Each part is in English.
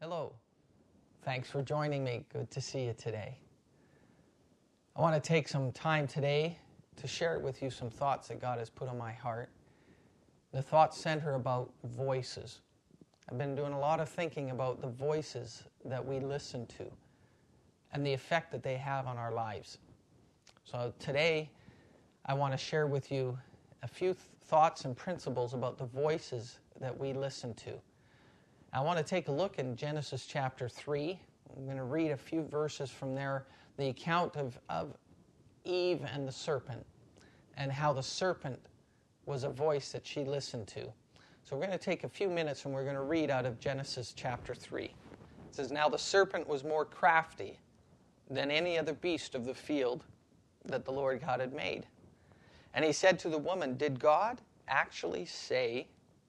Hello. Thanks for joining me. Good to see you today. I want to take some time today to share with you some thoughts that God has put on my heart. The thoughts center about voices. I've been doing a lot of thinking about the voices that we listen to and the effect that they have on our lives. So today, I want to share with you a few th- thoughts and principles about the voices that we listen to. I want to take a look in Genesis chapter 3. I'm going to read a few verses from there, the account of, of Eve and the serpent, and how the serpent was a voice that she listened to. So we're going to take a few minutes and we're going to read out of Genesis chapter 3. It says, Now the serpent was more crafty than any other beast of the field that the Lord God had made. And he said to the woman, Did God actually say,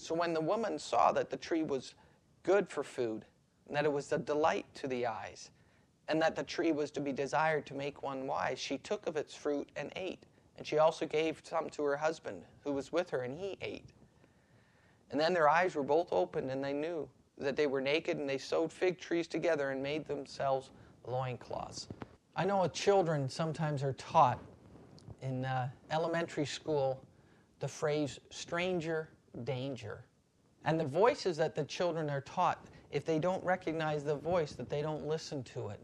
So when the woman saw that the tree was good for food, and that it was a delight to the eyes, and that the tree was to be desired to make one wise, she took of its fruit and ate. And she also gave some to her husband, who was with her, and he ate. And then their eyes were both opened, and they knew that they were naked, and they sewed fig trees together and made themselves loincloths. I know children sometimes are taught in uh, elementary school the phrase stranger danger. And the voices that the children are taught, if they don't recognize the voice, that they don't listen to it.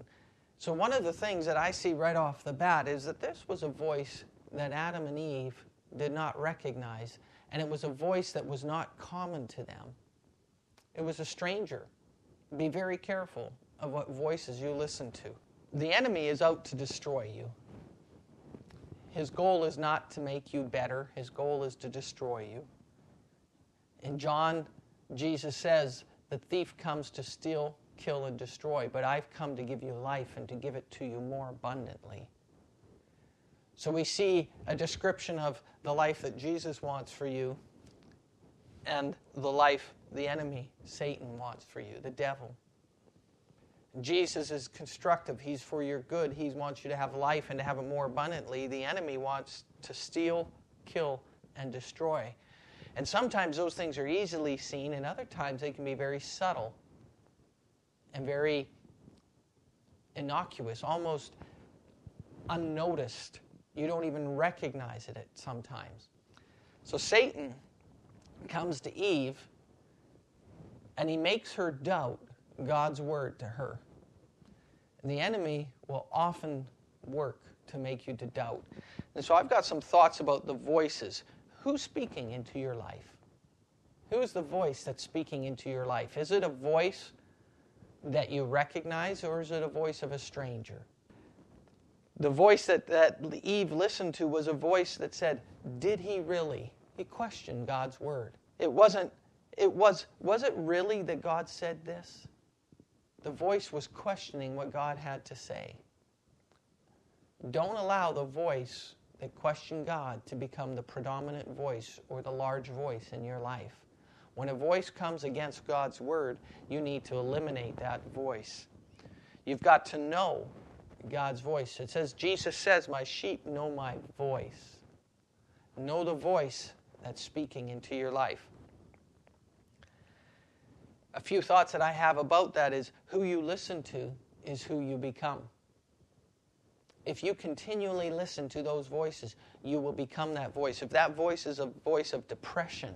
So, one of the things that I see right off the bat is that this was a voice that Adam and Eve did not recognize, and it was a voice that was not common to them. It was a stranger. Be very careful of what voices you listen to. The enemy is out to destroy you. His goal is not to make you better, his goal is to destroy you. In John, Jesus says, The thief comes to steal, kill, and destroy, but I've come to give you life and to give it to you more abundantly. So we see a description of the life that Jesus wants for you and the life the enemy, Satan, wants for you, the devil. Jesus is constructive. He's for your good. He wants you to have life and to have it more abundantly. The enemy wants to steal, kill, and destroy. And sometimes those things are easily seen, and other times they can be very subtle and very innocuous, almost unnoticed. You don't even recognize it sometimes. So Satan comes to Eve and he makes her doubt God's word to her. And the enemy will often work to make you to doubt. And so I've got some thoughts about the voices. Who's speaking into your life? Who is the voice that's speaking into your life? Is it a voice that you recognize or is it a voice of a stranger? The voice that, that Eve listened to was a voice that said, Did he really? He questioned God's word. It wasn't, it was, was it really that God said this? The voice was questioning what God had to say. Don't allow the voice that question God to become the predominant voice or the large voice in your life. When a voice comes against God's word, you need to eliminate that voice. You've got to know God's voice. It says, Jesus says, My sheep know my voice. Know the voice that's speaking into your life. A few thoughts that I have about that is who you listen to is who you become. If you continually listen to those voices, you will become that voice. If that voice is a voice of depression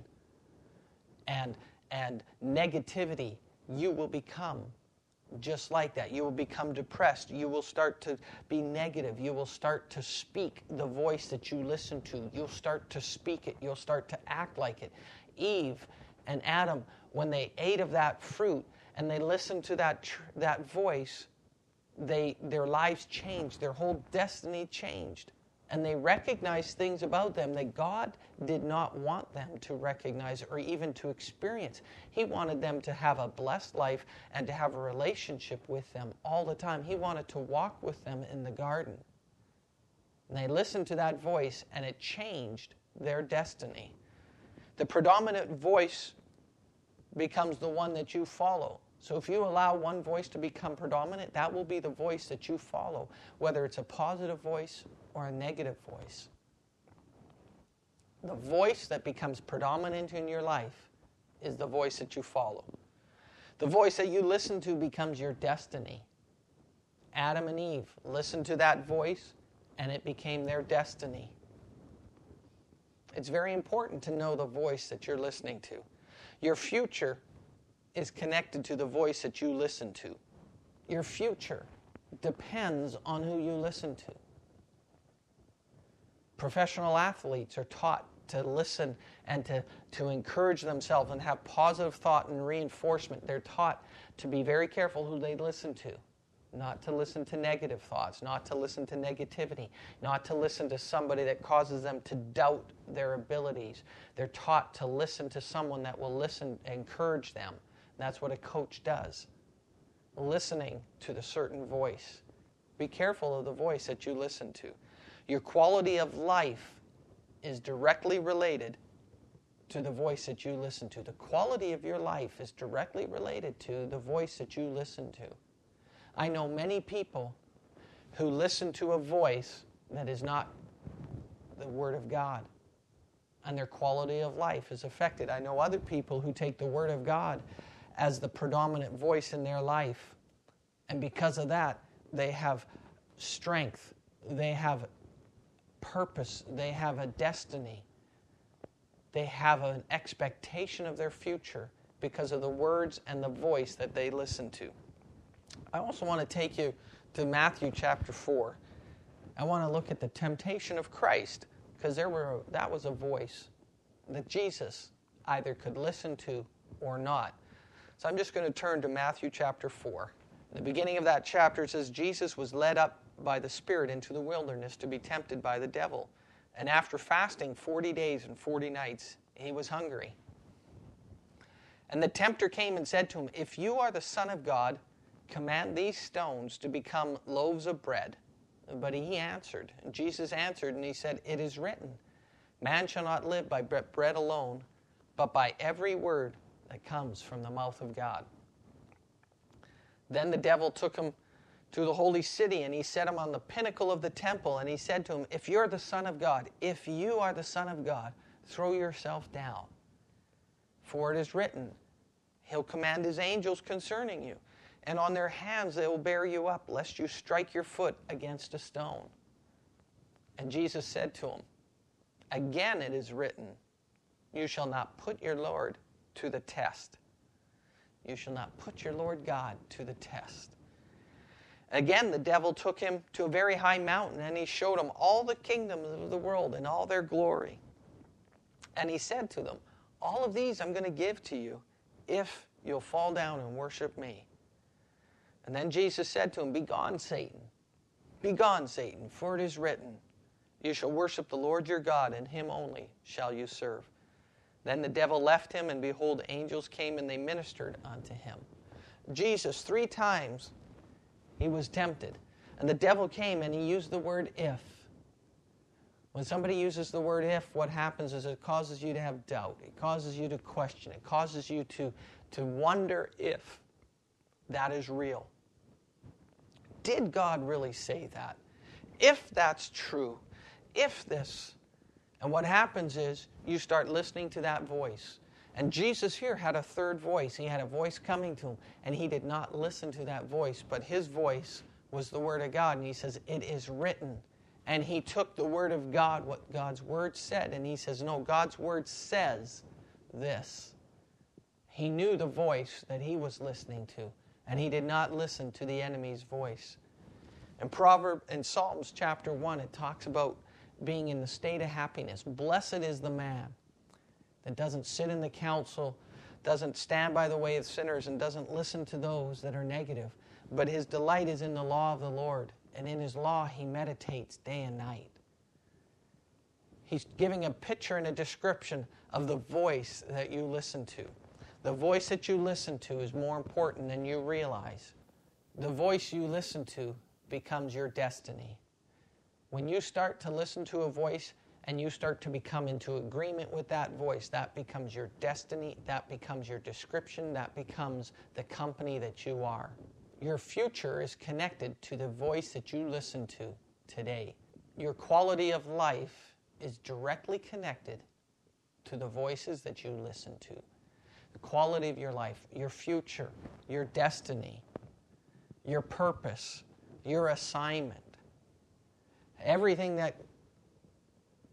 and, and negativity, you will become just like that. You will become depressed. You will start to be negative. You will start to speak the voice that you listen to. You'll start to speak it. You'll start to act like it. Eve and Adam, when they ate of that fruit and they listened to that, tr- that voice, they, their lives changed. Their whole destiny changed. and they recognized things about them that God did not want them to recognize or even to experience. He wanted them to have a blessed life and to have a relationship with them all the time. He wanted to walk with them in the garden. And they listened to that voice, and it changed their destiny. The predominant voice becomes the one that you follow. So if you allow one voice to become predominant, that will be the voice that you follow, whether it's a positive voice or a negative voice. The voice that becomes predominant in your life is the voice that you follow. The voice that you listen to becomes your destiny. Adam and Eve listened to that voice, and it became their destiny. It's very important to know the voice that you're listening to. Your future is connected to the voice that you listen to. Your future depends on who you listen to. Professional athletes are taught to listen and to, to encourage themselves and have positive thought and reinforcement. They're taught to be very careful who they listen to, not to listen to negative thoughts, not to listen to negativity, not to listen to somebody that causes them to doubt their abilities. They're taught to listen to someone that will listen, encourage them. That's what a coach does. Listening to the certain voice. Be careful of the voice that you listen to. Your quality of life is directly related to the voice that you listen to. The quality of your life is directly related to the voice that you listen to. I know many people who listen to a voice that is not the Word of God, and their quality of life is affected. I know other people who take the Word of God as the predominant voice in their life, and because of that, they have strength, they have purpose, they have a destiny, they have an expectation of their future because of the words and the voice that they listen to. I also want to take you to Matthew chapter 4. I want to look at the temptation of Christ because there were that was a voice that Jesus either could listen to or not. So I'm just going to turn to Matthew chapter 4. In the beginning of that chapter, it says, Jesus was led up by the Spirit into the wilderness to be tempted by the devil. And after fasting 40 days and 40 nights, he was hungry. And the tempter came and said to him, If you are the Son of God, command these stones to become loaves of bread. But he answered, and Jesus answered, and he said, It is written, Man shall not live by bread alone, but by every word that comes from the mouth of God. Then the devil took him to the holy city and he set him on the pinnacle of the temple and he said to him, If you're the Son of God, if you are the Son of God, throw yourself down. For it is written, He'll command His angels concerning you, and on their hands they will bear you up, lest you strike your foot against a stone. And Jesus said to him, Again it is written, You shall not put your Lord to the test. You shall not put your Lord God to the test. Again, the devil took him to a very high mountain and he showed him all the kingdoms of the world and all their glory. And he said to them, All of these I'm going to give to you if you'll fall down and worship me. And then Jesus said to him, Begone, Satan. Begone, Satan, for it is written, You shall worship the Lord your God, and him only shall you serve. Then the devil left him, and behold, angels came and they ministered unto him. Jesus, three times, he was tempted. And the devil came and he used the word if. When somebody uses the word if, what happens is it causes you to have doubt. It causes you to question. It causes you to, to wonder if that is real. Did God really say that? If that's true, if this, and what happens is you start listening to that voice. And Jesus here had a third voice. He had a voice coming to him, and he did not listen to that voice, but his voice was the Word of God. And he says, It is written. And he took the Word of God, what God's Word said, and he says, No, God's Word says this. He knew the voice that he was listening to, and he did not listen to the enemy's voice. In Proverb in Psalms chapter 1, it talks about being in the state of happiness. Blessed is the man that doesn't sit in the council, doesn't stand by the way of sinners, and doesn't listen to those that are negative. But his delight is in the law of the Lord, and in his law he meditates day and night. He's giving a picture and a description of the voice that you listen to. The voice that you listen to is more important than you realize. The voice you listen to becomes your destiny. When you start to listen to a voice and you start to become into agreement with that voice, that becomes your destiny, that becomes your description, that becomes the company that you are. Your future is connected to the voice that you listen to today. Your quality of life is directly connected to the voices that you listen to. The quality of your life, your future, your destiny, your purpose, your assignment, everything that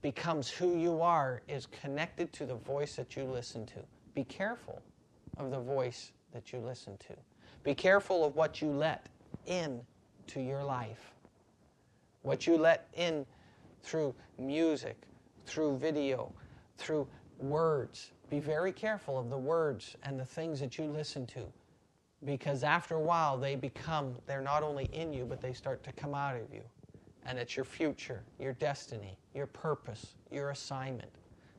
becomes who you are is connected to the voice that you listen to. Be careful of the voice that you listen to. Be careful of what you let in to your life. What you let in through music, through video, through words. Be very careful of the words and the things that you listen to because after a while they become, they're not only in you, but they start to come out of you. And it's your future, your destiny, your purpose, your assignment.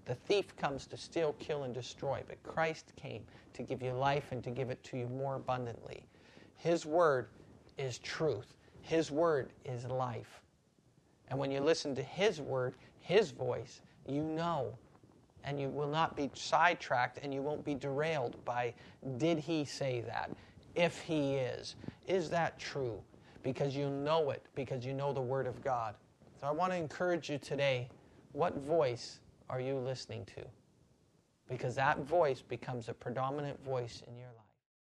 The thief comes to steal, kill, and destroy, but Christ came to give you life and to give it to you more abundantly. His word is truth, His word is life. And when you listen to His word, His voice, you know. And you will not be sidetracked and you won't be derailed by, did He say that? If He is. Is that true? Because you know it, because you know the Word of God. So I want to encourage you today what voice are you listening to? Because that voice becomes a predominant voice in your life.